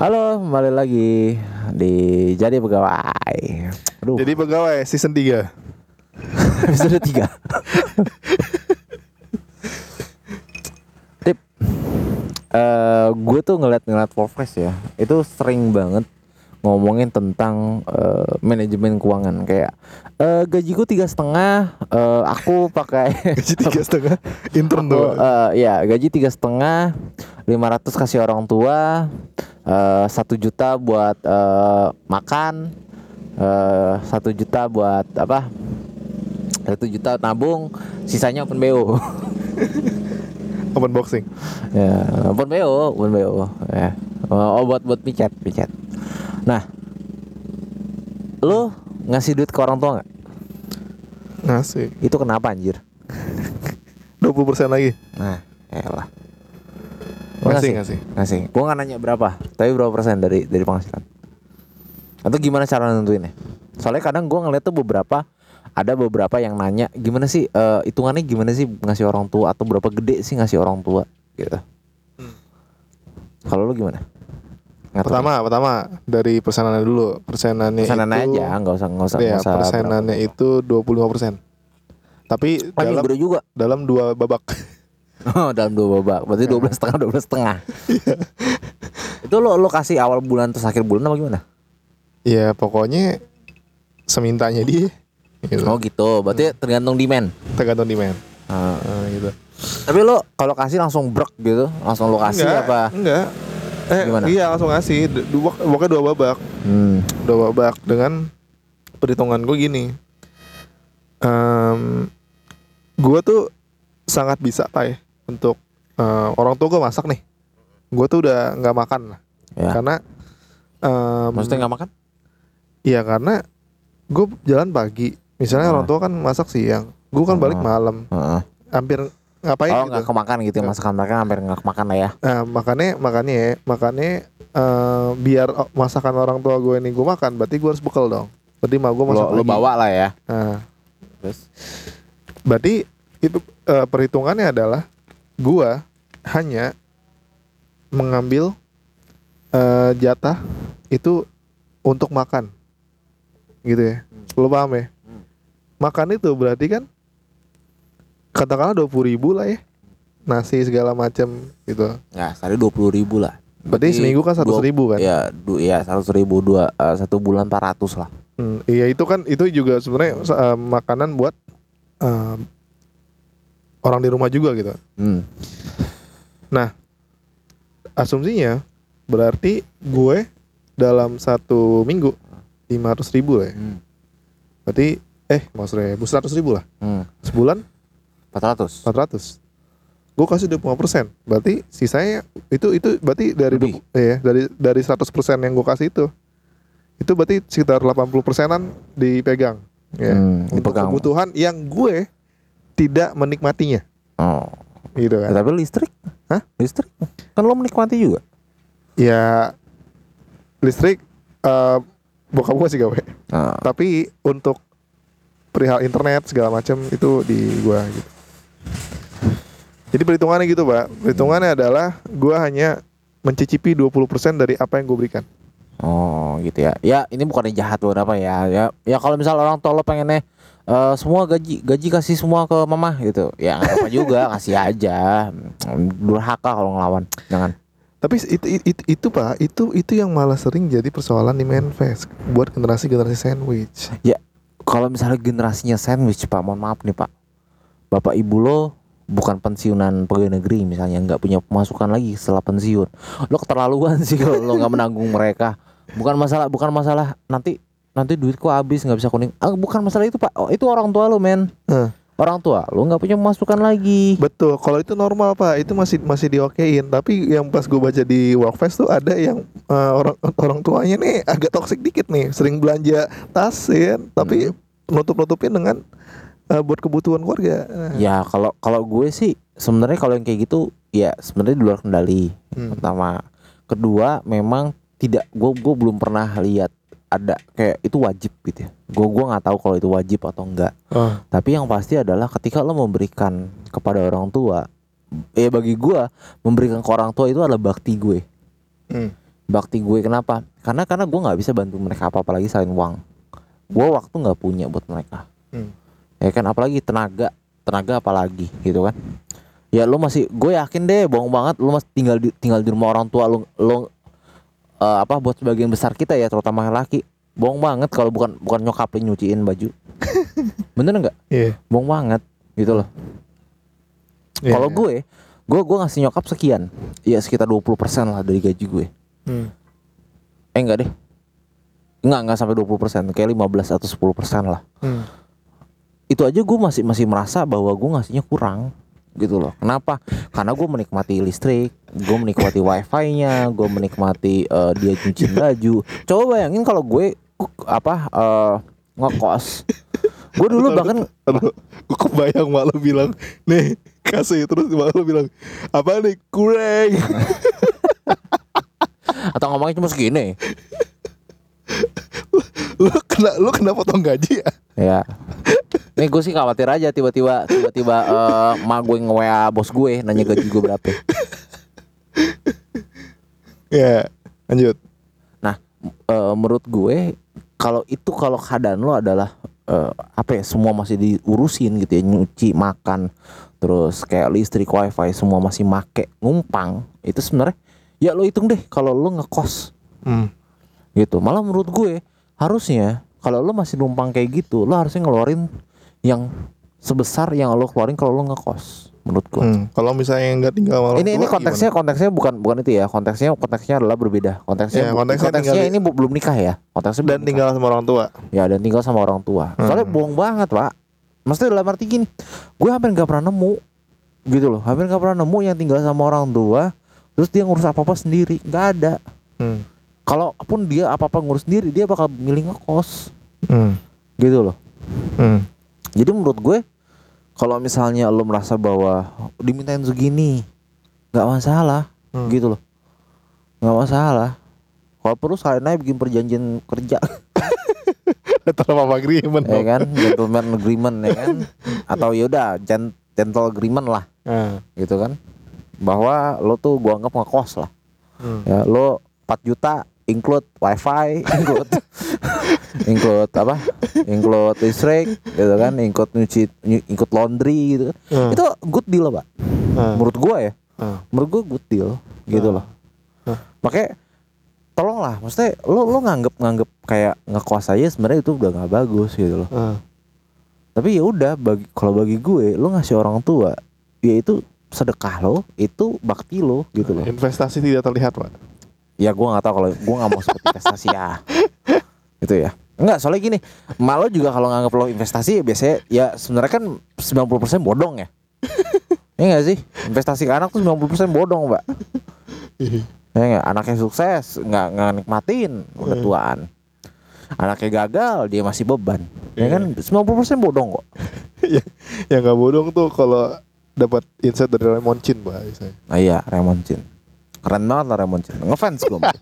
Halo, kembali lagi di Jadi Pegawai. Aduh, Jadi pegawai season 3 episode 3. Tip. Eh, gue tuh ngeliat-ngeliat Forbes ya. Itu sering banget ngomongin tentang eh, manajemen keuangan kayak eh, gajiku tiga setengah eh, aku pakai Gaji tiga setengah Intern eh, ya gaji tiga setengah, lima ratus kasih orang tua, eh, satu juta buat eh, makan, eh, satu juta buat apa? Satu juta nabung, sisanya open bo. Open boxing ya, open bo, open bo. Ya. Oh buat buat picet, picet. Nah, lu ngasih duit ke orang tua nggak? Ngasih Itu kenapa anjir? 20% lagi Nah, elah. Ngasih ngasih. ngasih. Gua nggak nanya berapa tapi berapa persen dari dari penghasilan. Atau gimana cara nentuinnya? Soalnya kadang gua ngeliat tuh beberapa ada beberapa yang nanya gimana sih eh, hitungannya gimana sih ngasih orang tua? Atau berapa gede sih ngasih orang tua? Gitu. Kalau lu gimana? Ngatur. Pertama Pertama Dari persenannya dulu. Persenannya persenannya itu aja nggak usah nggak usah nggak usah persenannya itu 25% Tapi berapa. Anjing, dalam juga. dalam dua babak oh, dalam dua babak. Berarti dua belas setengah dua belas setengah. Itu lo lo kasih awal bulan terus akhir bulan apa gimana? Ya pokoknya Semintanya dia. Gitu. oh gitu. Berarti tergantung demand. Tergantung demand. Ah. Nah, gitu. Tapi lo kalau kasih langsung brek gitu, langsung lo kasih enggak, apa? Enggak. Eh Gimana? iya langsung ngasih. D- dua, Pokoknya dua babak. Hmm. Dua babak Dengan Perhitungan gue gini. Em, Gue tuh Sangat bisa Pak ya Untuk eh, Orang tua gue masak nih Gue tuh udah nggak makan lah Ya. Karena em, Maksudnya nggak makan? Iya karena Gue jalan pagi Misalnya Ah. orang tua kan masak siang Gue kan balik Ah. malam Heeh. Hampir Ngapain Oh gitu nggak kemakan gitu ya masakan mereka hampir nggak kemakan lah ya. Nah, makanya makanya ya, makanya eh, biar masakan orang tua gue ini gue makan, berarti gue harus bekal dong. Berarti mah gue masak Lo, bawa lah ya. Nah, Terus? berarti itu eh, perhitungannya adalah gue hanya mengambil eh, jatah itu untuk makan, gitu ya. Lo paham ya? Hmm. Makan itu berarti kan katakanlah dua puluh ribu lah ya, nasi segala macam gitu. Ya sehari dua puluh ribu lah. Berarti seminggu kan seratus ribu kan? Ya, du, ya seratus ribu dua eh, satu bulan empat ratus lah. Hmm, iya itu kan itu juga sebenarnya eh, makanan buat eh, orang di rumah juga gitu. Hmm. Asumsinya berarti gue dalam satu minggu lima ratus ribu lah ya. Hmm. Berarti eh maksudnya ribu seratus ribu lah. Hmm. Sebulan Empat ratus. empat ratus. Gue kasih 25 persen. Berarti sisanya itu itu berarti dari Lebih. du- iya, dari dari 100 persen yang gue kasih itu itu berarti sekitar 80 persenan dipegang. Ya. Hmm, Untuk dipegang. kebutuhan yang gue tidak menikmatinya. Oh. gitu kan tapi listrik? Hah? Listrik? Kan lo menikmati juga. ya listrik eh bokap gue sih gawe Ah. tapi untuk perihal internet segala macam itu di gua gitu jadi perhitungannya gitu pak perhitungannya adalah gua hanya mencicipi 20% dari apa yang gue berikan Oh gitu ya. Ya ini bukannya jahat loh apa ya. Ya ya kalau misal orang tua lo pengennya eh, semua gaji gaji kasih semua ke mama gitu. Ya apa juga kasih aja. Durhaka kalau ngelawan. Jangan. tapi itu, itu itu pak itu itu yang malah sering jadi persoalan di manifest buat generasi generasi sandwich Kalau misalnya generasinya sandwich Pak, mohon maaf nih Pak. Bapak ibu lo bukan pensiunan pegawai negeri misalnya nggak punya pemasukan lagi setelah pensiun. Lo keterlaluan sih kalau lo nggak menanggung mereka. Bukan masalah bukan masalah nanti nanti duitku habis nggak bisa kuning. Ah, bukan masalah itu Pak. Oh, itu orang tua lo men. Eh. Orang tua lo nggak punya pemasukan lagi. Betul, kalau itu normal pak, itu masih masih diokein. Tapi yang pas gue baca di Workfest tuh ada yang eh, orang orang tuanya nih agak toksik dikit nih, sering belanja tas ya, tapi nutup nutupin dengan eh, buat kebutuhan keluarga. Nah, Ya kalau kalau gue sih sebenarnya kalau yang kayak gitu ya sebenarnya di luar kendali. Hmm. Pertama, kedua memang tidak gue gue belum pernah lihat ada kayak itu wajib gitu ya. Gue gua nggak tahu kalau itu wajib atau enggak. Oh, Tapi yang pasti adalah ketika lo memberikan kepada orang tua, eh bagi gua memberikan ke orang tua itu adalah bakti gue. hmm. bakti gue kenapa karena karena gue nggak bisa bantu mereka apa apa lagi selain uang gue waktu nggak punya buat mereka Hmm. ya kan apalagi tenaga tenaga apalagi gitu kan ya lu masih gue yakin deh bohong banget lu masih tinggal di tinggal di rumah orang tua lu lu eh, apa buat sebagian besar kita ya terutama laki bohong banget kalau bukan bukan nyokap lu nyuciin baju bener nggak Iya. bohong banget gitu loh Iya, kalau iya. gue gue gue ngasih nyokap sekian ya sekitar 20% lah dari gaji gue Hmm. eh enggak deh enggak enggak sampai 20% kayak 15 atau 10% lah Hmm. itu aja gue masih masih merasa bahwa gue ngasihnya kurang gitu loh. Kenapa? Karena gue menikmati listrik gue menikmati wifi-nya gue menikmati eh, dia cuci baju. Coba bayangin kalau gue uh, apa eh, ngekos. Gue dulu bahkan Aduh, gue kebayang mak lu bilang nih kasih. Terus mak lu bilang apa nih? Kurang. Atau ngomongnya cuma segini. Lu kena lu kena potong gaji ya? Ya Nih gue sih khawatir aja tiba-tiba tiba-tiba eh, mak gue nge-WA bos gue nanya gaji gue berapa. ya lanjut Nah, eh, menurut gue kalau itu kalau keadaan lo adalah eh, apa ya semua masih diurusin gitu ya nyuci makan terus kayak listrik wifi semua masih make ngumpang itu sebenarnya ya lo hitung deh kalau lo ngekos hmm. gitu malah menurut gue harusnya kalau lo masih numpang kayak gitu lo harusnya ngeluarin yang sebesar yang lo keluarin kalau lo ngekos menurut gue Hmm. kalau misalnya nggak tinggal sama orang ini ini konteksnya konteksnya bukan bukan itu ya konteksnya konteksnya adalah berbeda konteksnya Ya, konteksnya konteksnya, tinggal di- ini bu- belum nikah ya konteksnya gimana? dan belum nikah. tinggal sama orang tua ya dan tinggal sama orang tua soalnya Hmm. bohong banget pak maksudnya dalam arti gini gue hampir nggak pernah nemu gitu loh hampir nggak pernah nemu yang tinggal sama orang tua terus dia ngurus apa apa sendiri nggak ada hmm. kalaupun dia apa apa ngurus sendiri dia bakal milih ngekos Hmm. gitu loh Hmm. Jadi menurut gue kalau misalnya lo merasa bahwa dimintain segini nggak masalah Hmm. gitu loh. Nggak masalah. Kalau perlu sekalian aja bikin perjanjian kerja. Letter of agreement ya kan gentleman agreement ya kan. Atau yaudah gen- gentle agreement lah. Ah. gitu kan. Bahwa lo tuh gua anggap ngekos lah. Hmm. ya lo 4 juta include wifi include include apa include listrik gitu kan include nyuci ny- include laundry gitu kan Hmm. itu good deal pak Ah. menurut gua ya Ah. menurut gua good deal gitu Ah. loh Ah. makanya tolonglah maksudnya lo lo nganggep nganggep kayak ngekos aja sebenarnya itu udah nggak bagus gitu loh Ah. tapi ya udah bagi kalau bagi gue lo ngasih orang tua ya itu sedekah lo itu bakti lo gitu loh investasi tidak terlihat pak ya gue nggak tahu kalau gue nggak mau sebut investasi ya gitu ya Enggak soalnya gini malu juga kalau nganggap lo investasi biasanya ya sebenarnya kan 90% bodong ya. Ya nggak sih? Investasi ke anak tuh 90% bodong mbak. Ya nggak? Anaknya sukses nggak nggak nikmatin udah Hmm. tuaan. Anaknya gagal dia masih beban. Ya Iya. kan? 90% bodong kok. Yang yang nggak bodong tuh kalau dapat insight dari Raymond Chin pak misalnya. Nah iya Raymond Chin. Keren banget lah Raymond Chin. Ngefans gue sama dia.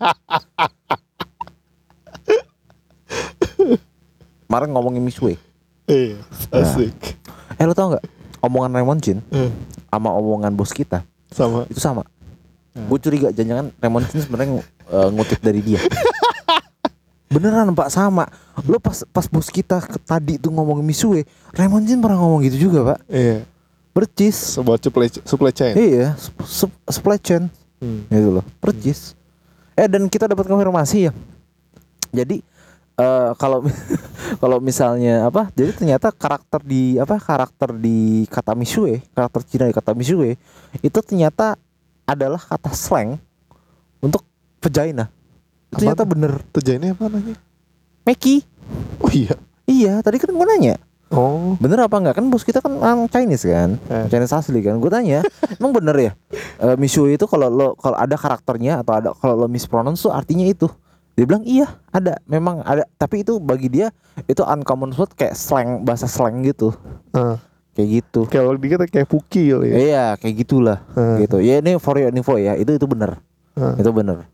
Kemarin ngomongin Miss Wei. Iya asik. Eh lo tau gak Omongan Raymond Chin Eh, Sama omongan bos kita sama. Itu sama. Gue curiga jangan-jangan Raymond Chin sebenarnya eh, ngutip dari dia. Beneran pak sama. Lo pas pas bos kita ke- tadi tuh ngomongin Miss Wei Raymond Chin pernah ngomong gitu juga pak. Iya. Percis. Sebuah supply supply chain. Iya sup- sup- Supply chain. Hmm. gitu loh percis. Eh dan kita dapat konfirmasi ya. Jadi eh, kalau kalau misalnya apa jadi ternyata karakter di apa karakter di kata misue karakter Cina di kata misue itu ternyata adalah kata slang untuk vagina. Itu ternyata bener. Terjadi apa lagi Meki. Oh iya. Iya tadi kan gue nanya. Oh. Bener apa enggak? Kan bos kita kan orang Chinese kan? Eh. Chinese asli kan? Gue tanya emang bener ya? Eh Mishui itu kalau lo kalau ada karakternya atau ada kalau lo mispronounce tuh artinya itu dia bilang iya ada. Memang ada tapi itu bagi dia itu uncommon word kayak slang bahasa slang gitu. Ah. kayak gitu. Kalau dikata kayak puki ya. Iya kayak gitulah Hmm. gitu. Ya ini for your info ya itu itu bener Ah. itu bener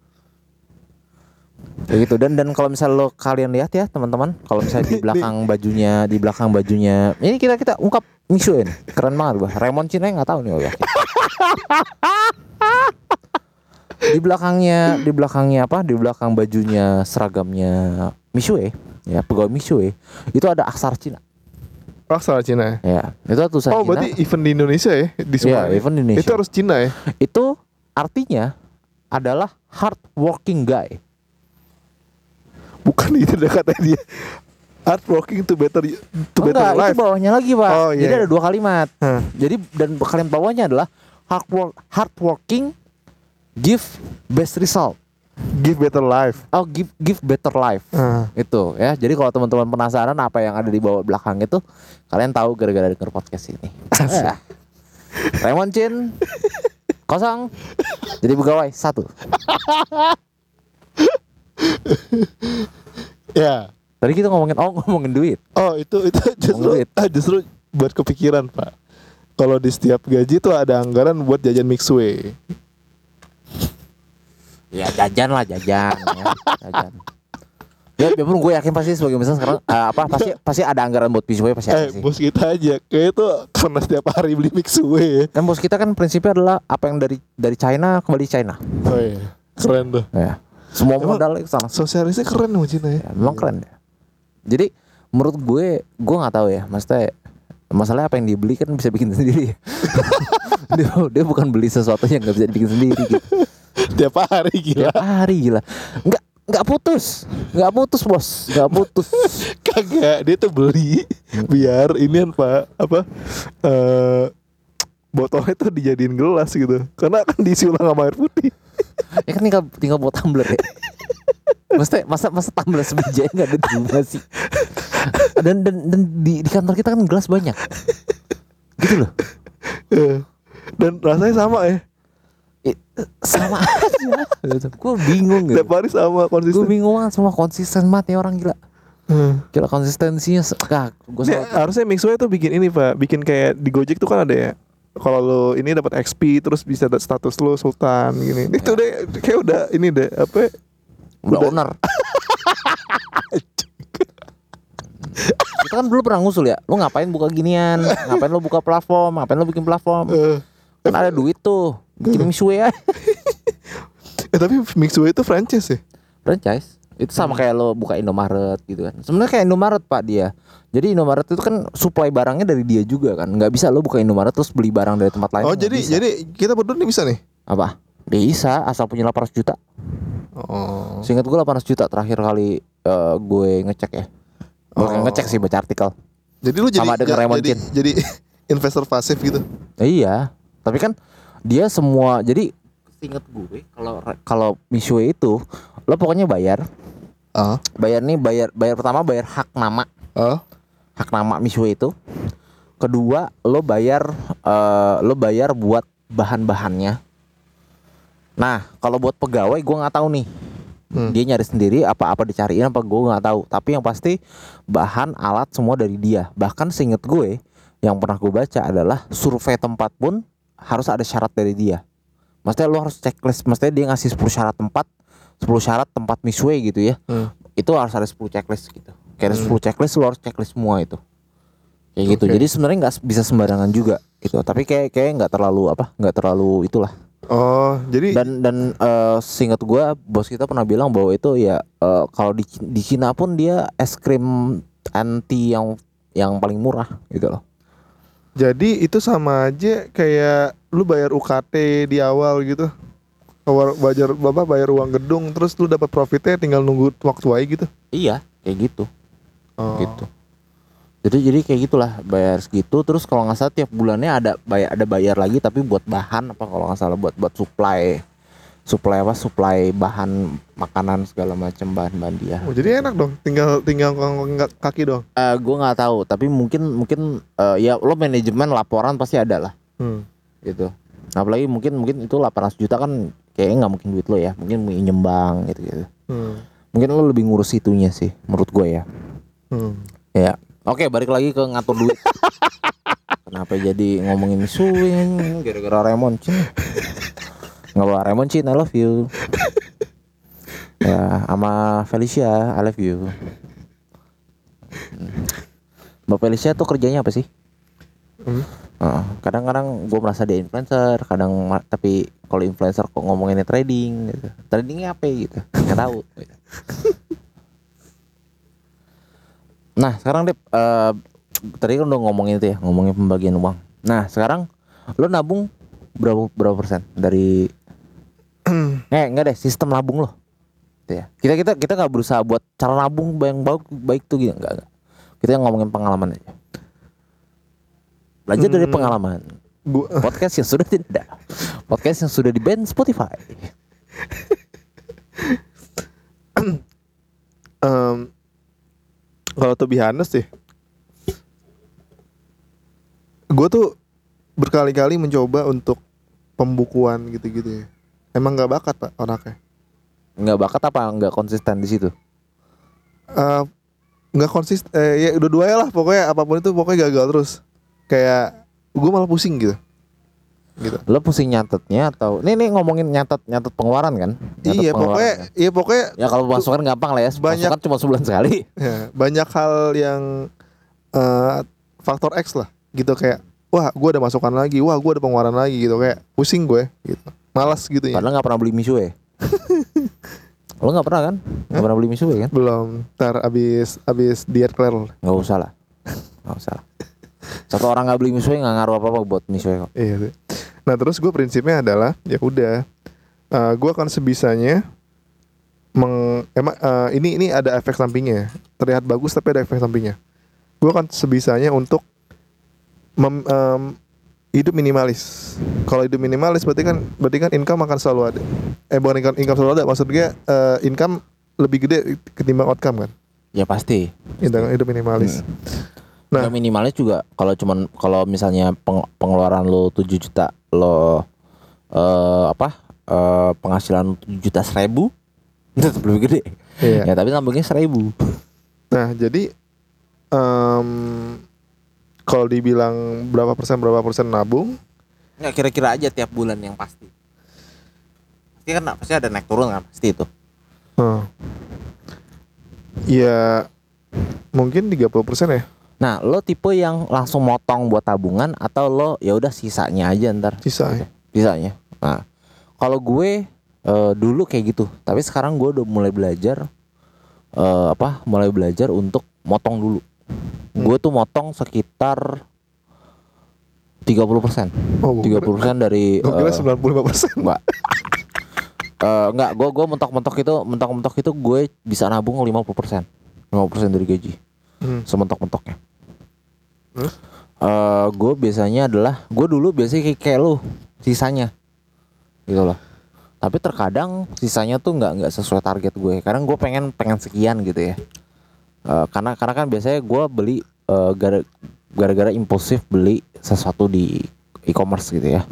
kayak gitu. Dan dan kalau misal lo kalian lihat ya teman-teman kalau misalnya di belakang bajunya di belakang bajunya. Ini kita kita ungkap Mishu ini keren banget bah Raymond Cina nggak tahu nih oh ya di belakangnya di belakangnya apa di belakang bajunya seragamnya Mishue ya pegawai Mishue itu ada aksara Cina Aksara Cina ya. ya itu tulisan Oh Cina berarti event di Indonesia ya di Iya, semua. event di Indonesia. Itu harus Cina ya. itu artinya adalah hard working guy Bukan itu kata dia. Hard working to better to Oh, better enggak, life. itu bawahnya lagi pak Oh, iya, jadi iya. ada dua kalimat Hah. jadi dan kalimat bawahnya adalah hard work hard working give best result Give better life. oh give give better life Ah. itu ya jadi kalau teman-teman penasaran apa yang ada di bawah belakang itu kalian tahu gara-gara denger podcast ini Ya. Raymond Chin kosong jadi pegawai satu Ya. tadi kita ngomongin oh ngomongin duit Oh itu itu justru duit. ah, justru buat kepikiran pak. Kalau di setiap gaji tuh ada anggaran buat jajan mixway. Ya jajan lah jajan ya jajan ya biarpun gue yakin pasti sebagai misalnya sekarang eh, apa pasti pasti ada anggaran buat bisway pasti ada Eh sih bos kita aja kayak itu karena setiap hari beli mixway ya. kan bos kita kan prinsipnya adalah apa yang dari dari China kembali China Oh iya. Keren tuh. ya semua Emang- modal ke sana Sosialisnya keren sama Cina ya. Ya, memang keren ya. Jadi menurut gue, gue nggak tahu ya, maksudnya masalahnya apa yang dibeli kan bisa bikin sendiri. dia, dia bukan beli sesuatu yang nggak bisa dibikin sendiri gitu. Tiap hari gila. Tiap hari gila, nggak nggak putus, nggak putus bos, nggak putus. Kagak, dia tuh beli biar ini pak apa eh botolnya tuh dijadiin gelas gitu. Karena kan diisi ulang sama air putih. ya kan tinggal tinggal buat tumbler ya. Maksudnya masa masa tumbler sebija nggak ada rumah sih. Dan dan dan di, di kantor kita kan gelas banyak. Gitu loh. Eh, Dan rasanya sama ya. Sama aja. gue bingung gitu. Tiap hari sama Gue konsisten. bingung banget sama konsisten banget ya orang gila. Eh. Gila konsistensinya sekak. Gue harusnya Mixway tuh bikin ini pak, bikin kayak di Gojek tuh kan ada ya. Kalau lo ini dapat XP terus bisa status lo sultan gini. Itu deh kayak udah ini deh apa? udah udah- owner. Kita kan dulu pernah ngusul ya, lu ngapain buka ginian, ngapain lu buka platform, ngapain lu bikin platform, Eh, kan ada duit tuh, bikin misue ya, eh tapi Mixway itu franchise ya. franchise. Itu sama kayak lo buka Indomaret gitu kan. Sebenarnya kayak Indomaret pak dia. Jadi Indomaret itu kan supply barangnya dari dia juga kan. nggak bisa lo buka Indomaret terus beli barang dari tempat lain. Oh jadi bisa. jadi kita berdua nih bisa nih. apa? Bisa asal punya 800 juta. Oh. Seingat gue 800 juta terakhir kali eh, gue ngecek ya. Gue Oh. ngecek sih baca artikel. Jadi lu jadi Sama dengan Raymond jadi, jadi investor pasif gitu. Iya, tapi kan dia semua jadi seingat gue kalau kalau Mishue itu lo pokoknya bayar, Ah. bayar nih bayar bayar pertama bayar hak nama, Ah. hak nama Mishue itu. Kedua lo bayar eh, lo bayar buat bahan-bahannya. Nah kalau buat pegawai gue nggak tahu nih. Hmm. Dia nyari sendiri apa-apa dicariin apa gue nggak tahu. Tapi yang pasti bahan alat semua dari dia. Bahkan seinget gue yang pernah gue baca adalah survei tempat pun harus ada syarat dari dia. Maksudnya lo harus checklist. Maksudnya dia ngasih 10 syarat tempat, 10 syarat tempat misway gitu ya. Hmm. Itu harus ada 10 checklist gitu. Kayak ada 10 checklist lo harus checklist semua itu. Kayak gitu. Jadi sebenarnya nggak bisa sembarangan juga gitu. Tapi kayak kayak nggak terlalu apa? nggak terlalu itulah Oh, jadi dan dan eh, seingat gua bos kita pernah bilang bahwa itu ya eh, kalau di di Cina pun dia es krim anti yang yang paling murah gitu loh. Jadi itu sama aja kayak lu bayar UKT di awal gitu. Awal bayar bapak bayar uang gedung terus lu dapat profitnya tinggal nunggu waktu aja gitu. Iya, kayak gitu. Oh. Gitu. Jadi jadi kayak gitulah bayar segitu terus kalau nggak salah tiap bulannya ada bayar ada bayar lagi tapi buat bahan apa kalau nggak salah buat buat supply supply apa supply bahan makanan segala macam bahan-bahan dia. Oh, jadi enak dong, tinggal tinggal kaki dong. Eh gue nggak tahu tapi mungkin mungkin eh, ya lo manajemen laporan pasti ada lah. Hmm. gitu. Nah, apalagi mungkin mungkin itu 800 juta kan kayaknya nggak mungkin duit lo ya, mungkin nyembang gitu gitu. Hmm. Mungkin lo lebih ngurus itunya sih, menurut gue ya. Hmm. Ya, oke balik lagi ke ngatur duit. Kenapa jadi ngomongin swing gara-gara Raymond Chin? Nggak apa Raymond Chin, I love you. ya, sama Felicia, I love you. Hmm. Mbak Felicia tuh kerjanya apa sih? Hmm. Heeh, kadang-kadang gue merasa dia influencer, kadang tapi kalau influencer kok ngomonginnya trading, gitu. tradingnya apa gitu, tahu. gitu. nah sekarang deh, eh, tadi kan udah ngomongin itu ya, ngomongin pembagian uang. Nah sekarang lo nabung berapa berapa persen dari? eh enggak deh, sistem nabung lo. Gitu ya. Kita kita kita nggak berusaha buat cara nabung yang baik baik tuh gitu, enggak, enggak. Kita ngomongin pengalaman aja. Belajar dari Hmm. pengalaman Gua podcast yang sudah tidak podcast yang sudah di band Spotify em, kalau to be honest sih gue tuh berkali-kali mencoba untuk pembukuan gitu-gitu ya emang nggak bakat pak orangnya? Nggak bakat apa nggak konsisten di situ? Eh, nggak konsisten eh, ya dua-duanya lah pokoknya apa pun itu pokoknya gagal terus. Kayak gue malah pusing gitu. Gitu. Lo pusing nyatetnya atau ini nih ngomongin nyatet nyatet pengeluaran kan? Nyatet iya pengeluaran pokoknya kan? iya pokoknya ya kalau masukan gampang lah ya Banyak- masukan cuma sebulan sekali. Ya, banyak hal yang eh, faktor X lah gitu kayak wah gue ada masukan lagi wah gue ada pengeluaran lagi gitu kayak pusing gue gitu malas gitu ya. Padahal nggak pernah beli misue lo nggak pernah kan? Nggak pernah beli misue kan? Belum. Ntar abis abis diet clear nggak usah lah. Nggak usah lah. Satu orang nggak beli misue nggak ngaruh apa apa buat misue kok. Iya sih. nah terus gue prinsipnya adalah ya udah eh, gue akan sebisanya meng emang eh, ini ini ada efek sampingnya. Terlihat bagus tapi ada efek sampingnya. Gue akan sebisanya untuk mem- em, hidup minimalis kalau hidup minimalis berarti kan berarti kan income akan selalu ada eh bukan income, income selalu ada maksudnya eh, income lebih gede ketimbang outcome kan ya pasti hidup, hidup minimalis Nah. Nah, minimalnya juga kalau cuman kalau misalnya peng- pengeluaran lo 7 juta lo eh apa eh penghasilan 7 juta seribu itu tetap lebih gede. Iya. Ya tapi nambungnya seribu. Nah, jadi em, kalau dibilang berapa persen berapa persen nabung, Nggak kira-kira aja tiap bulan yang pasti. Pasti kan pasti ada naik turun kan pasti itu. eh, ya mungkin 30 persen ya Nah, lo tipe yang langsung motong buat tabungan atau lo ya udah sisanya aja ntar sisa ya. sisanya. Nah, kalau gue eh, dulu kayak gitu, tapi sekarang gue udah mulai belajar eh, apa? Mulai belajar untuk motong dulu. Gue tuh motong sekitar 30% Oh, gue kira, 30% dari gue kira eh, 95 persen. enggak. Eh, enggak, gue gue mentok-mentok itu mentok-mentok itu gue bisa nabung 50%. 50% dari gaji. Hmm. Sementok-mentoknya. Terus? Eh, gue biasanya adalah gue dulu biasanya kayak, kayak lu sisanya gitu loh tapi terkadang sisanya tuh nggak nggak sesuai target gue kadang gue pengen pengen sekian gitu ya Eh, karena karena kan biasanya gue beli eh, gara gara-gara impulsif beli sesuatu di e-commerce gitu ya.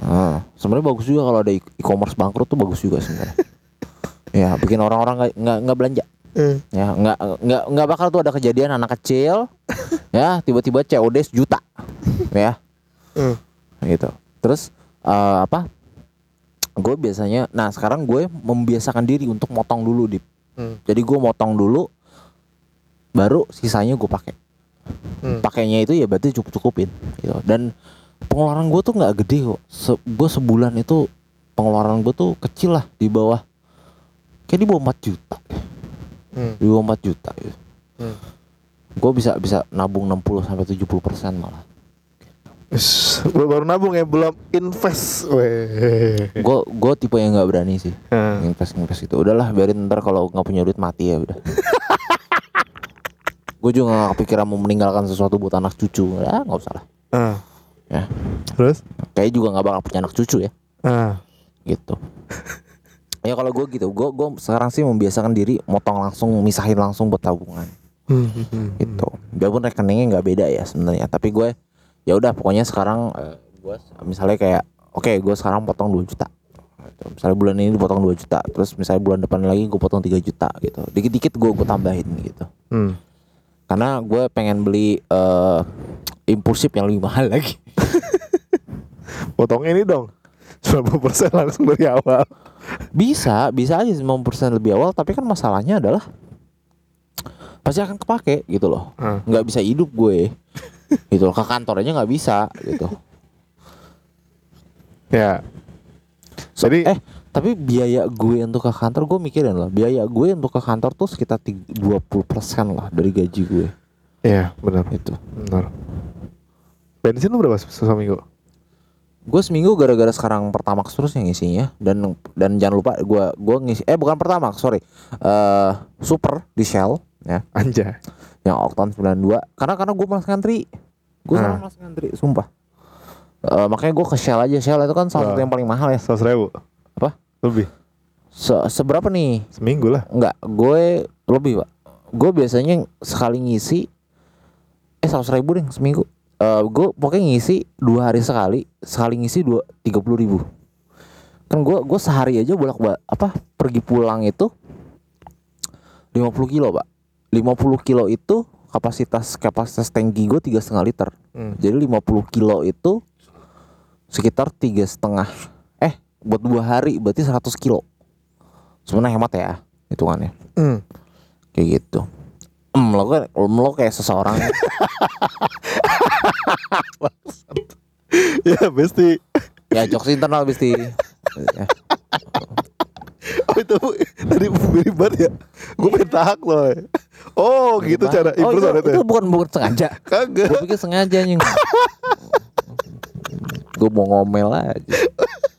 Eh, sebenarnya bagus juga kalau ada e-commerce bangkrut tuh bagus juga sebenarnya. Ya bikin orang-orang nggak nggak belanja. Eh, ya nggak nggak nggak bakal tuh ada kejadian anak kecil ya tiba-tiba COD sejuta ya. Eh. gitu. Terus eh, apa? Gue biasanya nah sekarang gue membiasakan diri untuk motong dulu di Hmm. jadi gue motong dulu baru sisanya gue pakai Hmm. pakainya itu ya berarti cukup cukupin gitu dan pengeluaran gue tuh nggak gede kok Se gue sebulan itu pengeluaran gue tuh kecil lah di bawah kayak di bawah 4 juta Hmm. di bawah 4 juta gitu. Hmm. gue bisa bisa nabung 60 sampai 70 persen malah Is, baru nabung ya belum invest. Gue gue tipe yang nggak berani sih Eh, invest invest itu udahlah biarin ntar kalau nggak punya duit mati ya udah gue juga gak kepikiran mau meninggalkan sesuatu buat anak cucu. Ya nggak usah lah. Eh. ya. Terus? kayak juga nggak bakal punya anak cucu ya. Ah. gitu. Ya kalau gue gitu. Gue gue sekarang sih membiasakan diri motong langsung misahin langsung buat tabungan. Hmm, gitu. Biarpun rekeningnya nggak beda ya sebenarnya. Tapi gue ya udah pokoknya sekarang eh, gue misalnya kayak oke gue sekarang potong 2 juta. Gitu. misalnya bulan ini dipotong 2 juta. Terus misalnya bulan depan lagi gue potong 3 juta gitu. Dikit-dikit gue gue tambahin gitu. Hmm. Karena gue pengen beli eh impulsif yang lebih mahal lagi Potong ini dong. 90% langsung dari awal. bisa bisa aja 90% lebih awal tapi kan masalahnya adalah pasti akan kepake gitu loh Ah. nggak bisa hidup gue gitu loh. ke kantor aja nggak bisa gitu Ya. Jadi eh tapi biaya gue untuk ke kantor gue mikirin loh biaya gue untuk ke kantor tuh sekitar 20% lah dari gaji gue. Iya, benar. itu. Benar. Bensin lu berapa se- seminggu? gue seminggu gara-gara sekarang pertamax terus yang ngisinya dan dan jangan lupa gue gue ngisi eh bukan pertamax sorry. Eh super di Shell ya. Anjay. yang oktan 92 karena karena gue malas ngantri. Gue selalu malas ngantri sumpah. Eh, makanya gue ke Shell aja. Shell itu kan salah satu yang paling mahal ya. Seratus ribu. Apa? Lebih. Se- seberapa nih Seminggu lah. Enggak, gue lebih pak. Gue biasanya sekali ngisi eh seratus ribu deh seminggu. Eh gue pokoknya ngisi dua hari sekali, sekali ngisi dua tiga puluh ribu. Kan gue gue sehari aja bolak balik apa pergi pulang itu 50 kilo pak. 50 kilo itu kapasitas kapasitas tangki gue tiga setengah liter. Hmm. Jadi 50 kilo itu sekitar tiga setengah. Buat dua hari berarti 100 kilo. Sebenarnya hemat ya hitungannya Hmm. kayak gitu. Em lo kan em, lo kayak seseorang ya, Besti. ya jokes internal pasti. Ya. Oh itu tadi mirip banget ya. Gue pengen tahak loh. Oh gitu cara oh, itu, itu. itu bukan bukan sengaja. Kagak. Gue pikir sengaja nying. Gue mau ngomel aja.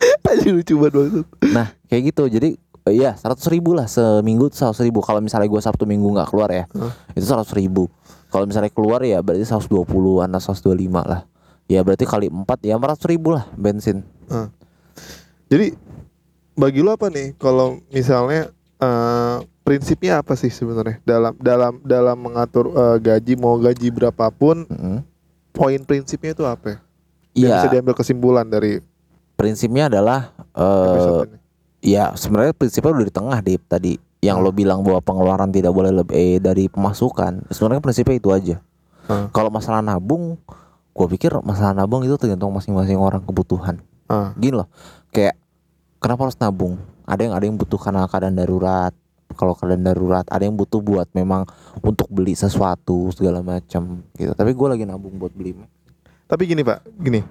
Aja lucu banget maksud. Nah kayak gitu jadi eh, ya seratus ribu lah seminggu seratus ribu kalau misalnya gue sabtu minggu nggak keluar ya Hah? itu seratus ribu kalau misalnya keluar ya berarti 120 an 125 lah ya berarti kali empat ya 400 ribu lah bensin Nah. Jadi bagi lo apa nih kalau misalnya eh, prinsipnya apa sih sebenarnya dalam dalam dalam mengatur eh, gaji mau gaji berapapun Mm-mm. poin prinsipnya itu apa? ya? Yang Iya bisa diambil kesimpulan dari prinsipnya adalah eh ini. ya sebenarnya prinsipnya udah di tengah Dip tadi. Yang lo bilang bahwa pengeluaran tidak boleh lebih eh, dari pemasukan sebenarnya prinsipnya itu aja. Hmm. kalau masalah nabung gue pikir masalah nabung itu tergantung masing-masing orang kebutuhan. Ah, gini loh kayak kenapa harus nabung? Ada yang ada yang butuh karena keadaan darurat. Kalau keadaan darurat ada yang butuh buat memang untuk beli sesuatu segala macam gitu. Tapi gue lagi nabung buat beli. Tapi gini pak, gini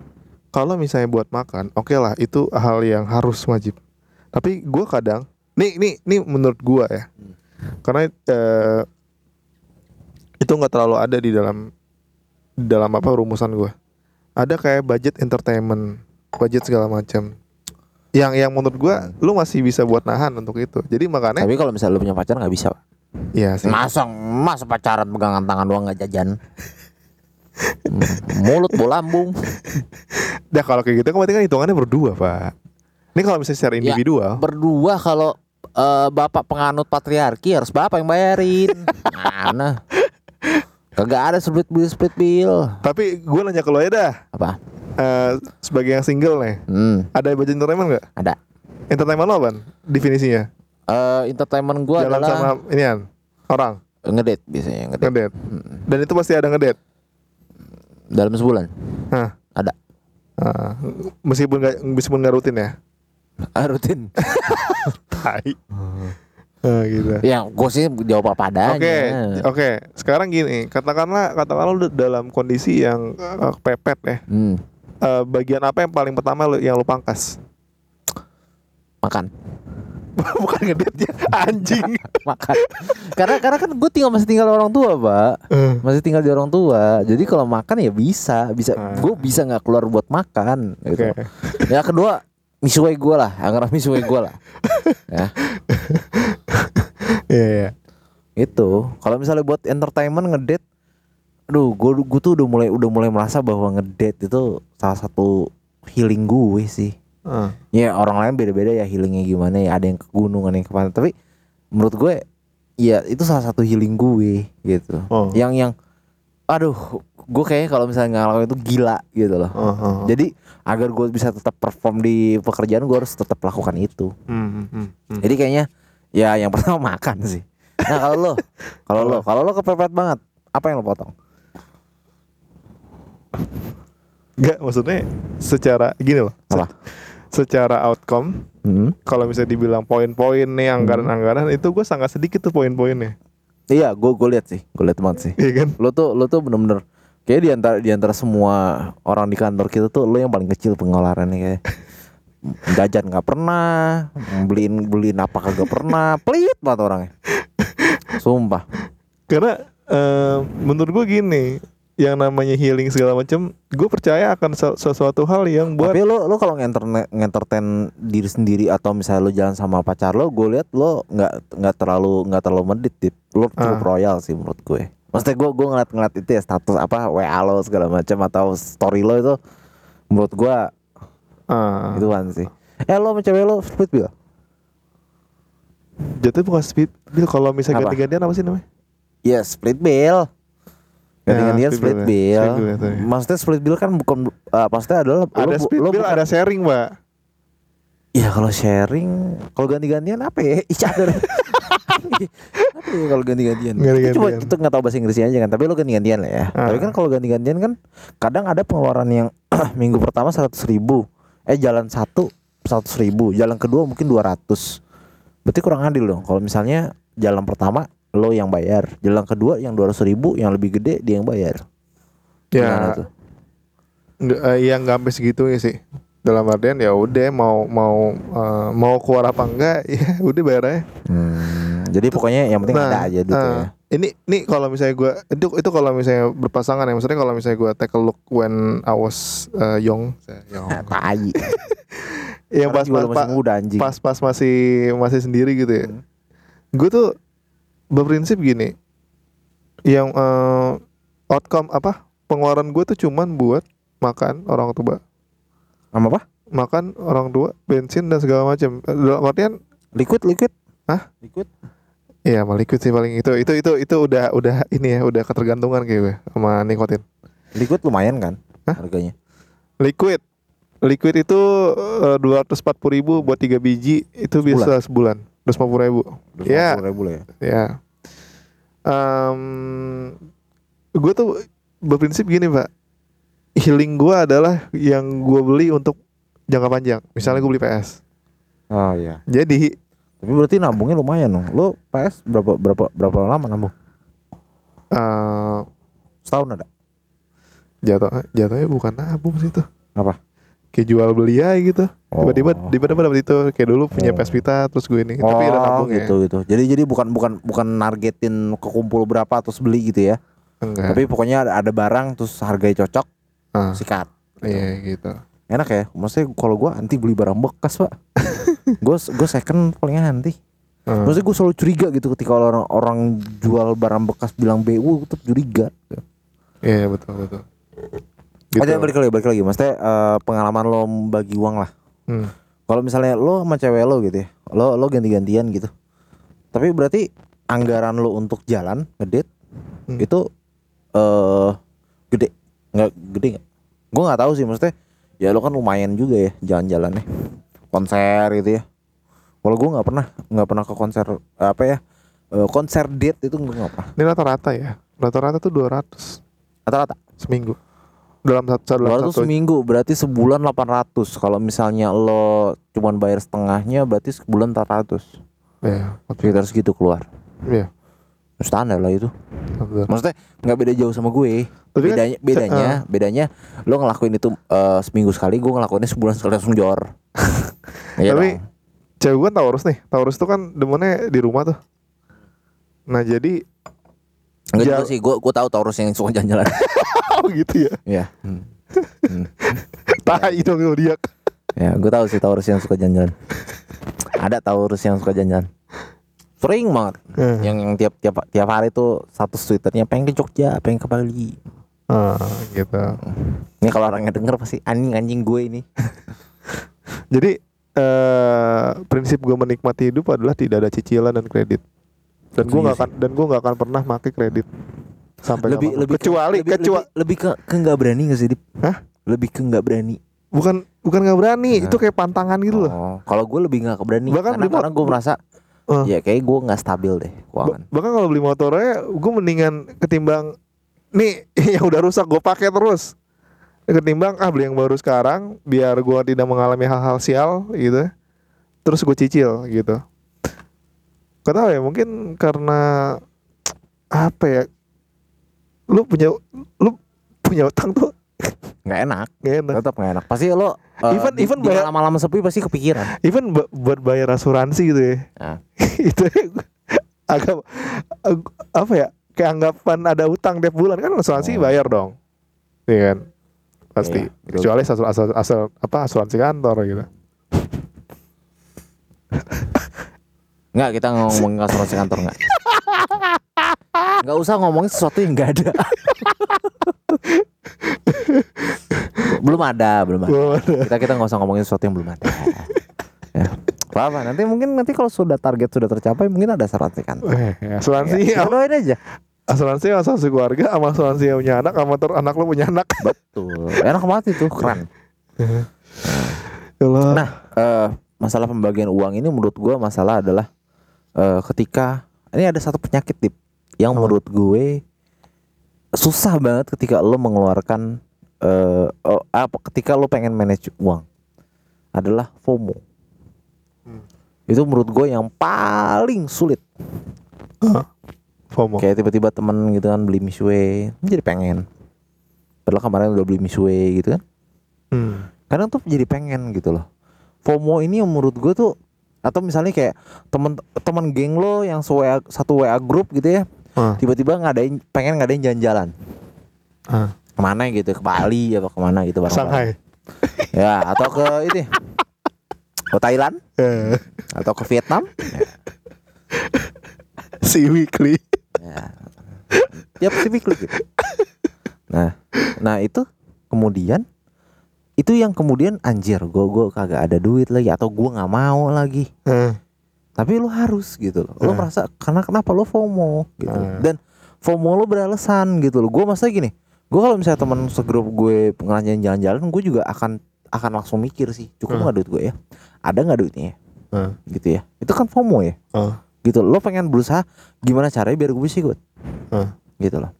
kalau misalnya buat makan, oke lah itu hal yang harus wajib. Tapi gua kadang, nih nih nih menurut gua ya, karena eh, itu nggak terlalu ada di dalam di dalam apa rumusan gua. Ada kayak budget entertainment, budget segala macam. Yang yang menurut gua lu masih bisa buat nahan untuk itu. Jadi makanya tapi kalau misalnya lo punya pacar nggak bisa. Iya sih. masa masa pacaran pegangan tangan doang nggak jajan mulut bola lambung Nah kalau kayak gitu kan berarti kan hitungannya berdua pak. Ini kalau misalnya secara Ya. individual, berdua kalau eh, bapak penganut patriarki harus bapak yang bayarin mana kagak ada split bill split bill tapi gue nanya ke lo ya dah. apa eh, sebagai yang single nih, hmm, ada budget entertainment nggak? ada Entertainment lo apa? Definisinya? Eh, entertainment Jalan adalah sama inian orang ngedate biasanya ngedate ngedate. Hmm. Dan itu pasti ada ngedate. Dalam sebulan Hah. ada Ah, meskipun nggak meskipun nggak rutin ya. Ah, rutin Tai. Ah, gitu. ya gue sih jawab apa adanya Oke, oke. Sekarang gini, katakanlah katakanlah lu dalam kondisi yang eh, pepet ya. hmm, Eh, bagian apa yang paling pertama lu, yang lu pangkas? makan Bukan ngedate ya, anjing. makan. Karena karena kan gue tinggal masih tinggal orang tua pak. Eh, masih tinggal di orang tua. Jadi kalau makan ya bisa bisa. Ah. gue bisa nggak keluar buat makan gitu. Ya kedua misuai gue lah. Anggap misuai gue lah. Ya. Iya, iya. itu. Kalau misalnya buat entertainment ngedate aduh gue gue tuh udah mulai udah mulai merasa bahwa ngedate itu salah satu healing gue sih Ah, ya orang lain beda-beda ya healingnya gimana ya ada yang ke gunung ada yang ke pantai tapi menurut gue ya itu salah satu healing gue gitu Oh. yang yang aduh gue kayaknya kalau misalnya ngalamin itu gila gitu loh ah. jadi agar gue bisa tetap perform di pekerjaan gue harus tetap lakukan itu Hmm, hmm, hmm, hmm. jadi kayaknya ya yang pertama makan sih nah kalau lo kalau lo kalau lo kepepet banget apa yang lo potong Enggak, maksudnya secara gini loh. Apa? Secara outcome, hmm. kalau misalnya dibilang poin-poin nih anggaran-anggaran itu gue sangat sedikit tuh poin-poinnya. Iya, gue gue lihat sih, gue lihat banget sih. Iya kan? Lo tuh lo tuh bener-bener kayak di antara di antara semua orang di kantor kita tuh lo yang paling kecil pengeluarannya kayak jajan nggak pernah, beliin beliin apa kagak pernah, pelit banget orangnya. Sumpah. Karena eh, menurut gue gini, yang namanya healing segala macam, gue percaya akan se- sesuatu hal yang buat Tapi lo lo kalau ngenter ngentertain diri sendiri atau misalnya lo jalan sama pacar lo, gue lihat lo nggak nggak terlalu nggak terlalu medit. Lo cukup Ah. royal sih menurut gue. Maksudnya gue gue ngeliat ngeliat itu ya status apa WA lo segala macam atau story lo itu menurut gue ah, ituan sih. Eh lo sama cewek lo split bill? jatuh bukan speed bill kalau misalnya ganti-gantian apa sih namanya? Ya split bill. Ganti-gantian Ya, split split bill bill. Split bill ya. Maksudnya split bill kan bukan uh, maksudnya adalah Ada lo, speed lo bill, bukan- ada sharing, Mbak. Ya kalau sharing, kalau ganti-gantian apa ya? Each other. apa ya kalau ganti-gantian? Kita cuma kita nggak tahu bahasa Inggrisnya aja kan. Tapi lo ganti-gantian lah ya. Ah. Tapi kan kalau ganti-gantian kan kadang ada pengeluaran yang minggu pertama seratus ribu, eh jalan satu seratus ribu, jalan kedua mungkin 200 Berarti kurang adil dong. Kalau misalnya jalan pertama lo yang bayar, jalan kedua yang 200 ribu, yang lebih gede dia yang bayar. Ya, tuh? nggak- eh, yang nggak sampai segitu ya sih. Dalam artian ya udah mau mau eh, mau keluar apa enggak ya udah bayar aja. Hmm, jadi pokoknya yang penting ada aja gitu nah, ya. Ini ini kalau misalnya gue itu itu kalau misalnya berpasangan ya maksudnya kalau misalnya gue take a look when I was uh, young, young. Tai. yang pas pas, pas, muda anjing. pas pas masih masih sendiri gitu ya. Hmm. Gue tuh berprinsip gini, yang eh, outcome apa pengeluaran gue tuh cuman buat makan orang tua, Sama apa? makan orang tua, bensin dan segala macam. Dalam artian Liquid, liquid. Hah? Liquid. Iya, sama liquid sih paling itu itu itu itu udah udah ini ya udah ketergantungan kayak gue sama nikotin. Liquid lumayan kan Hah? harganya. Liquid, liquid itu dua ratus empat puluh ribu buat tiga biji itu bisa sebulan, dua puluh ribu. Ya. ribu lah ya. Ya. Em, gue tuh berprinsip gini pak, healing gue adalah yang gue beli untuk jangka panjang. Misalnya gue beli PS. Oh iya. Jadi Tapi berarti nabungnya lumayan dong. Lo PS berapa berapa berapa lama nabung? eh Setahun ada? jatuh jatuhnya bukan nabung sih itu. Apa? Kayak jual beli aja gitu. Oh. Tiba-tiba tiba-tiba dapet itu kayak dulu punya Oh. PS Vita terus gue ini. Tapi ada nabung gitu gitu. Jadi jadi bukan bukan bukan nargetin kekumpul berapa terus beli gitu ya. ya. Enggak. Tapi pokoknya ada, ada barang terus harganya cocok Ah, sikat. Gitu. iya gitu. Enak ya. Maksudnya kalau gua anti beli barang bekas, Pak. gue gue second paling anti. Ah. Maksudnya gue selalu curiga gitu ketika orang orang jual barang bekas bilang BU gue tuh curiga. Iya betul betul. Gitu. balik lagi balik lagi. Maksudnya eh, pengalaman lo bagi uang lah. Hmm. Kalau misalnya lo sama cewek lo gitu ya, lo lo ganti-gantian gitu. Tapi berarti anggaran lo untuk jalan ngedate Hmm. itu eh gede nggak gede nggak? Gue nggak tahu sih maksudnya. Ya lo kan lumayan juga ya jalan-jalannya, konser gitu ya. Kalau gue nggak pernah nggak pernah ke konser apa ya eh, konser date itu gue nggak pernah. Ini rata-rata ya. Rata-rata tuh 200 Rata-rata seminggu. Dalam satu dalam 200 satu seminggu berarti sebulan 800 Kalau misalnya lo cuman bayar setengahnya berarti sebulan 400 Iya, betul. Sekitar segitu keluar Iya. Standar lah itu betul. Maksudnya nggak beda jauh sama gue Tapi kan- bedanya bedanya bedanya lo ngelakuin itu eh, seminggu sekali gue ngelakuinnya sebulan sekali langsung jor Iya Tapi dong. cewek gue kan Taurus nih. Taurus tuh kan demennya di rumah tuh. Nah jadi Enggak juga sih gue gue tahu Taurus yang suka jalan-jalan gitu ya. Iya Hmm. Hmm. Tai dong lo dia. Ya gue tahu sih Taurus yang suka jalan-jalan Ada Taurus yang suka jalan-jalan Sering banget Eh. yang yang tiap tiap tiap hari tuh satu twitternya pengen ke Jogja, pengen ke Bali. Ah, gitu. Ini kalau orangnya denger pasti anjing anjing gue ini. Jadi eh prinsip gue menikmati hidup adalah tidak ada cicilan dan kredit. Dan gue Setuju nggak akan dan gue nggak akan pernah pakai kredit sampai lebih lebih ke- kecuali lebih, kecuali lebih, lebih ke ke nggak berani gak sih Dip? Hah? Lebih ke nggak berani. bukan bukan nggak berani Nah. itu kayak pantangan gitu loh. Oh, kalau gue lebih nggak berani Bahkan karena, karena gue merasa Eh. ya kayak gue nggak stabil deh keuangan. bahkan kalau beli motornya gue mendingan ketimbang nih yang udah rusak gue pakai terus ketimbang ah beli yang baru sekarang biar gue tidak mengalami hal-hal sial gitu terus gue cicil gitu Gak tau ya mungkin karena apa ya? Lu punya lu punya utang tuh nggak enak gak enak. tetap nggak enak pasti lo uh, Even- di, even bayar- malam-malam sepi pasti kepikiran Even bu- buat bayar asuransi gitu ya. Ah. itu agak ag- apa ya? Kayak anggapan ada utang tiap bulan kan asuransi Oh. bayar dong. Iya kan? Pasti. Iya. Kecuali asal, asal, asal apa asuransi kantor gitu. nggak kita ngomongin asuransi kantor nggak nggak usah ngomongin sesuatu yang nggak ada. Belum ada belum ada. Belum ada. kita kita nggak usah ngomongin sesuatu yang belum ada. Ya. apa apa nanti mungkin nanti kalau sudah target sudah tercapai mungkin ada asuransi kantor Eh, asuransi ya, kita doain aja. Asuransi asuransi keluarga sama asuransi yang punya anak sama ter anak lu punya anak. betul. Enak banget itu keren. Yalah. Nah, eh, masalah pembagian uang ini menurut gua masalah adalah eh, ketika ini ada satu penyakit tip yang Oh. menurut gue susah banget ketika lo mengeluarkan eh oh, apa ketika lo pengen manage uang adalah FOMO. Hmm. Itu menurut gue yang paling sulit. FOMO. Kayak tiba-tiba temen gitu kan beli misue, jadi pengen. Padahal kemarin udah beli misue gitu kan. Hmm. kadang tuh jadi pengen gitu loh FOMO ini yang menurut gue tuh atau misalnya kayak temen temen geng lo yang satu WA grup gitu ya Ah. tiba-tiba ngadain pengen ngadain jalan-jalan. Ah. ke mana gitu? Ke Bali apa ke mana gitu bareng Shanghai. ya atau ke ini? Ke Thailand? Eh, atau ke Vietnam? Si Weekly. ya. Ya Pacific League gitu. nah nah itu kemudian itu yang kemudian anjir gue gue kagak ada duit lagi atau gue nggak mau lagi. Eh, tapi lu harus gitu loh. Lu Eh. merasa karena kenapa lu FOMO? gitu Eh. dan FOMO lu beralasan gitu loh. Gue masa gini gue kalau misalnya teman segrup gue ngerasain jalan-jalan gue juga akan akan langsung mikir sih cukup Eh. nggak duit gue ya? Ada nggak duitnya ya? gitu ya. Itu kan FOMO ya. Gitu. Lo pengen berusaha gimana caranya biar gue bisa ikut? Gitu loh.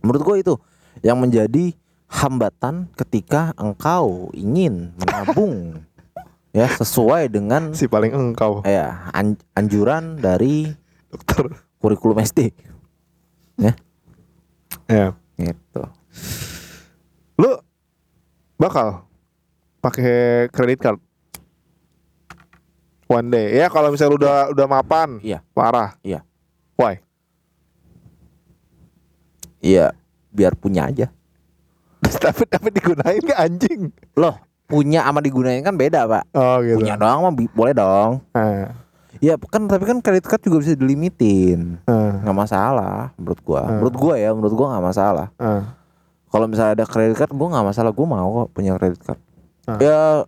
Menurut gue itu yang menjadi hambatan ketika engkau ingin menabung ya sesuai dengan Si paling engkau ya an- anjuran dari dokter. kurikulum SD Ya. gitu Lu bakal pakai kredit card one day. Ya kalau misalnya lu udah udah mapan, Iya. parah. Iya. Why? iya biar punya aja tapi tapi digunain ke anjing. loh punya sama digunain kan beda pak. Oh gitu. punya doang mah boleh dong. Eh, ya kan tapi kan kredit card juga bisa dilimitin. Eh, nggak masalah menurut gua. Hmm. menurut gua ya menurut gua nggak masalah. Eh. kalau misalnya ada kredit card gua nggak masalah. Gua mau kok punya kredit card. Hmm. ya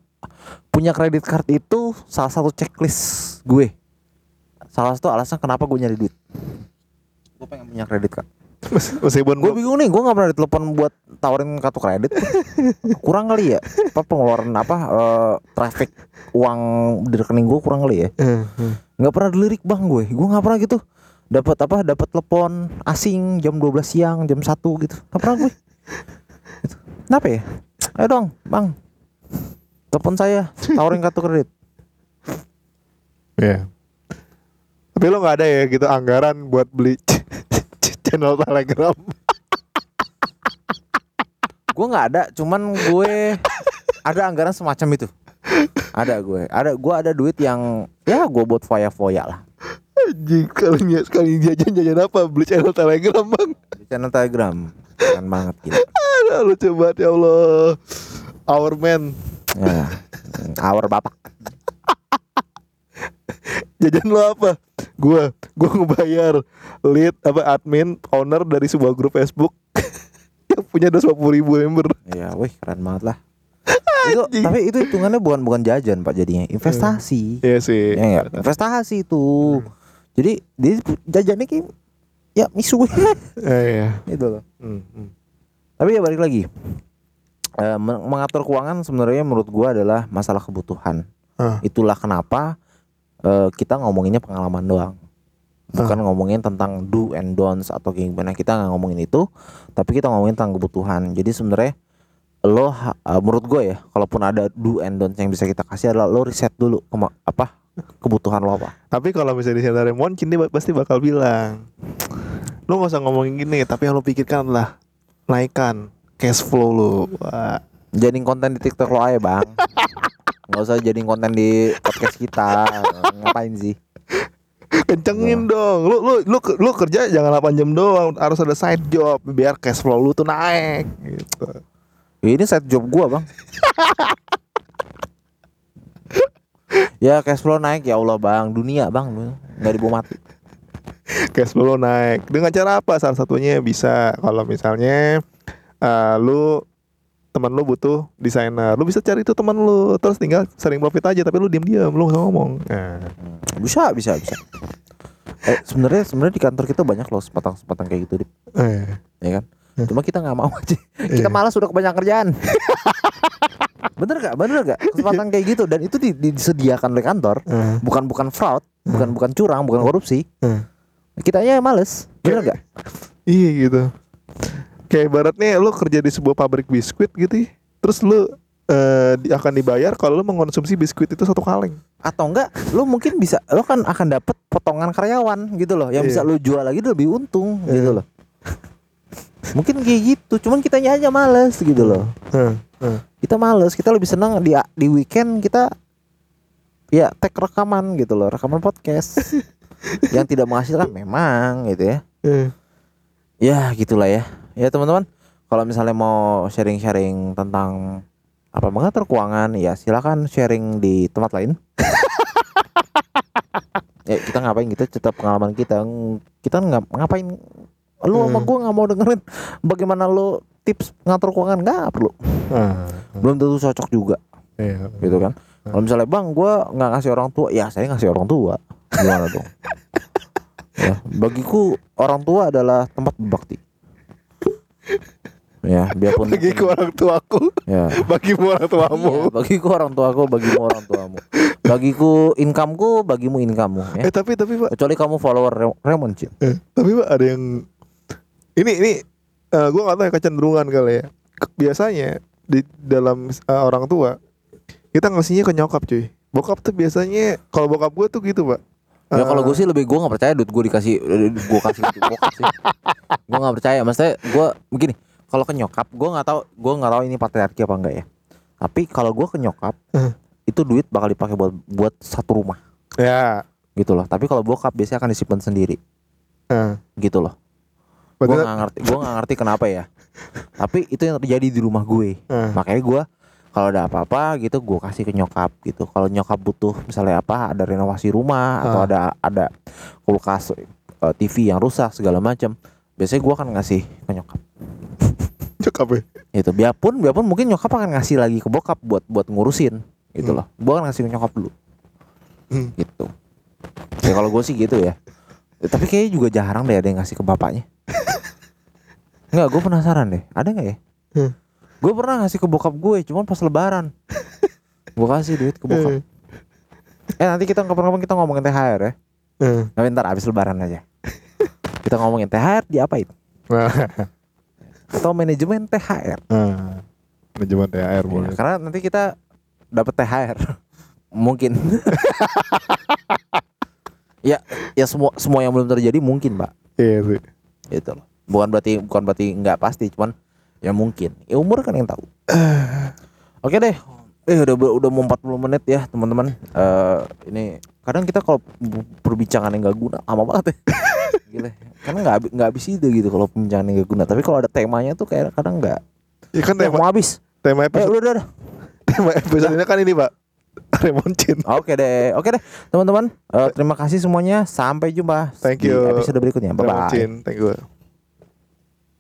punya kredit card itu salah satu checklist gue. Salah satu alasan kenapa gue nyari duit. Gue pengen punya kredit card Meskipun gue bingung nih gue nggak pernah ditelepon buat tawarin kartu kredit. Kurang kali ya? Apa pengeluaran apa eh, traffic uang di rekening gue kurang kali ya? Eh, eh. nggak pernah dilirik bang gue. Gue nggak pernah gitu. Dapat apa dapat telepon asing jam 12 siang jam 1 gitu. Nggak pernah gue. Gitu. kenapa ya? Ayo dong bang. Telepon saya tawarin kartu kredit. Iya. Tapi lo nggak ada ya gitu anggaran buat beli channel Telegram. gue nggak ada cuman gue ada anggaran semacam itu ada gue ada gue ada duit yang ya gue buat foya foya lah Anjing sekali sekali jajan jajan apa beli channel Telegram bang. di channel telegram keren banget gitu Aduh, lucu banget ya Allah. Our man. ya awar bapak Jajan lo apa? Gua, gua ngebayar lead apa admin owner dari sebuah grup Facebook yang punya 250 ribu member. ya wih keren banget lah. Itu tapi itu hitungannya bukan bukan jajan pak jadinya. Investasi. Iya. Sih. ya enggak investasi itu. Jadi dia jajannya kayak ya misu. Eh, iya. itu loh. Hmm, hmm. tapi ya balik lagi. Men- mengatur keuangan sebenarnya menurut gua adalah masalah kebutuhan. Ah. itulah kenapa eh, kita ngomonginnya pengalaman doang. Bukan ngomongin tentang do and don'ts atau kayak gimana kita nggak ngomongin itu tapi kita ngomongin tentang kebutuhan. Jadi sebenarnya lo eh, menurut gue ya kalaupun ada do and don'ts yang bisa kita kasih adalah lo riset dulu kema- apa kebutuhan lo apa. Tapi kalau misalnya di sana Remon, Cindy ba- pasti bakal bilang lu gak usah ngomongin gini tapi yang lu pikirkan adalah naikkan cash flow lu Wah. Jadiin konten di TikTok lo aja bang nggak usah jadiin konten di podcast kita. Ngapain sih? Kencengin dong. Lu lu lu lu kerja jangan 8 jam doang. Harus ada side job biar cash flow lu tuh naik gitu. Ini set job gua bang. Ya cash flow naik. Ya Allah bang. Dunia bang. Nggak dibawa mati cash flow naik. Dengan cara apa? Salah satunya bisa kalau misalnya eh, lu teman lu butuh desainer. Lu bisa cari itu teman lu terus tinggal sering profit aja tapi lu diem diam lu nggak ngomong. Nah. bisa bisa bisa. Eh sebenarnya sebenarnya di kantor kita banyak loh sepatang sepatang kayak gitu Dip. eh. ya kan? Cuma kita nggak mau aja. Kita malas udah kebanyakan kerjaan. Bener gak bener gak kesempatan kayak gitu. Dan itu di- disediakan oleh kantor. Eh. bukan bukan fraud bukan bukan curang bukan korupsi. Eh. kita aja males. Bener gak Iya gitu. Kayak ibaratnya lu kerja di sebuah pabrik biskuit gitu ya. Terus lu di- akan dibayar kalau lu mengkonsumsi biskuit itu satu kaleng. atau enggak lu mungkin bisa lu kan akan dapat potongan karyawan gitu loh yang bisa Iya. lu jual lagi lebih untung gitu loh mungkin kayak gitu cuman kitanya aja males gitu loh Heeh, heeh. kita males kita lebih senang di di weekend kita ya tag rekaman gitu loh rekaman podcast yang tidak menghasilkan memang gitu ya Eh, ya gitulah ya ya teman-teman kalau misalnya mau sharing-sharing tentang apa mengatur keuangan ya silakan sharing di tempat lain. Ya kita ngapain kita cerita pengalaman kita. Kita nggak ngapain? Lu sama Hmm. gue nggak mau dengerin. Bagaimana lu tips ngatur keuangan? Nggak perlu. Ah, belum tentu cocok juga. Iya. gitu kan? kalau misalnya bang gue nggak ngasih orang tua ya saya ngasih orang tua. Gimana dong ya bagiku orang tua adalah tempat berbakti ya biarpun Bagi ke orang tuaku, ya bagimu orang tuamu. Iya, bagiku orang tuaku bagimu orang tuamu bagiku incomeku bagimu incomemu ya Eh tapi tapi Pak, kecuali kamu follower Raymond Chin eh, tapi Pak ada yang ini ini eh, gua nggak tahu ya kecenderungan kali ya. Biasanya di dalam eh, orang tua kita ngasihnya ke nyokap cuy. Bokap tuh biasanya kalau bokap gua tuh gitu Pak. Ya kalau Eh, gue sih lebih gue nggak percaya duit gue dikasih gue kasih duit bokap sih. Gue nggak percaya maksudnya gue begini kalau ke nyokap gue nggak tahu gue nggak tahu ini patriarki apa enggak ya. Tapi kalau gue ke nyokap Eh. itu duit bakal dipakai buat buat satu rumah. Ya. gitu loh. Tapi kalau bokap biasanya akan disimpan sendiri. Eh, gitu loh. Gue nggak ngerti gue nggak ngerti kenapa ya. Tapi itu yang terjadi di rumah gue. Eh, makanya gue kalau ada apa-apa gitu gue kasih ke nyokap gitu kalau nyokap butuh misalnya apa ada renovasi rumah atau Ah. ada ada kulkas eh, TV yang rusak segala macam biasanya gue akan ngasih ke nyokap nyokap ya. itu biarpun biarpun mungkin nyokap akan ngasih lagi ke bokap buat buat ngurusin gitu Hmm. loh gue akan ngasih ke nyokap dulu Hmm. gitu ya kalau gue sih gitu ya Ya, tapi kayaknya juga jarang deh ada yang ngasih ke bapaknya Enggak, gue penasaran deh ada nggak ya Hmm. Gue pernah ngasih ke bokap gue cuman pas lebaran. Gue kasih duit ke bokap. Eh. Nanti kita kapan-kapan kita ngomongin THR ya. Eh, Tapi ntar abis lebaran aja. Kita ngomongin THR diapain Nah, atau manajemen THR eh, manajemen THR boleh. Ya, karena nanti kita dapat THR mungkin. Ya ya semua semua yang belum terjadi mungkin pak. Iya sih. gitu loh. Bukan berarti bukan berarti nggak pasti cuman ya mungkin ya umur kan yang tahu oke deh eh udah udah mau 40 menit ya teman-teman Eh ini kadang kita kalau perbincangan yang gak guna lama banget ya Gila. karena nggak nggak habis ide gitu kalau perbincangan yang gak guna tapi kalau ada temanya tuh kayak kadang nggak Ya kan eh, tema mau habis tema eh episode udah udah, udah. tema episodenya kan ini Pak. Raymond Chin. Oke deh, oke deh, teman-teman. Eh, terima kasih semuanya. Sampai jumpa Thank di you. episode berikutnya. Bye bye. Chin. Thank you.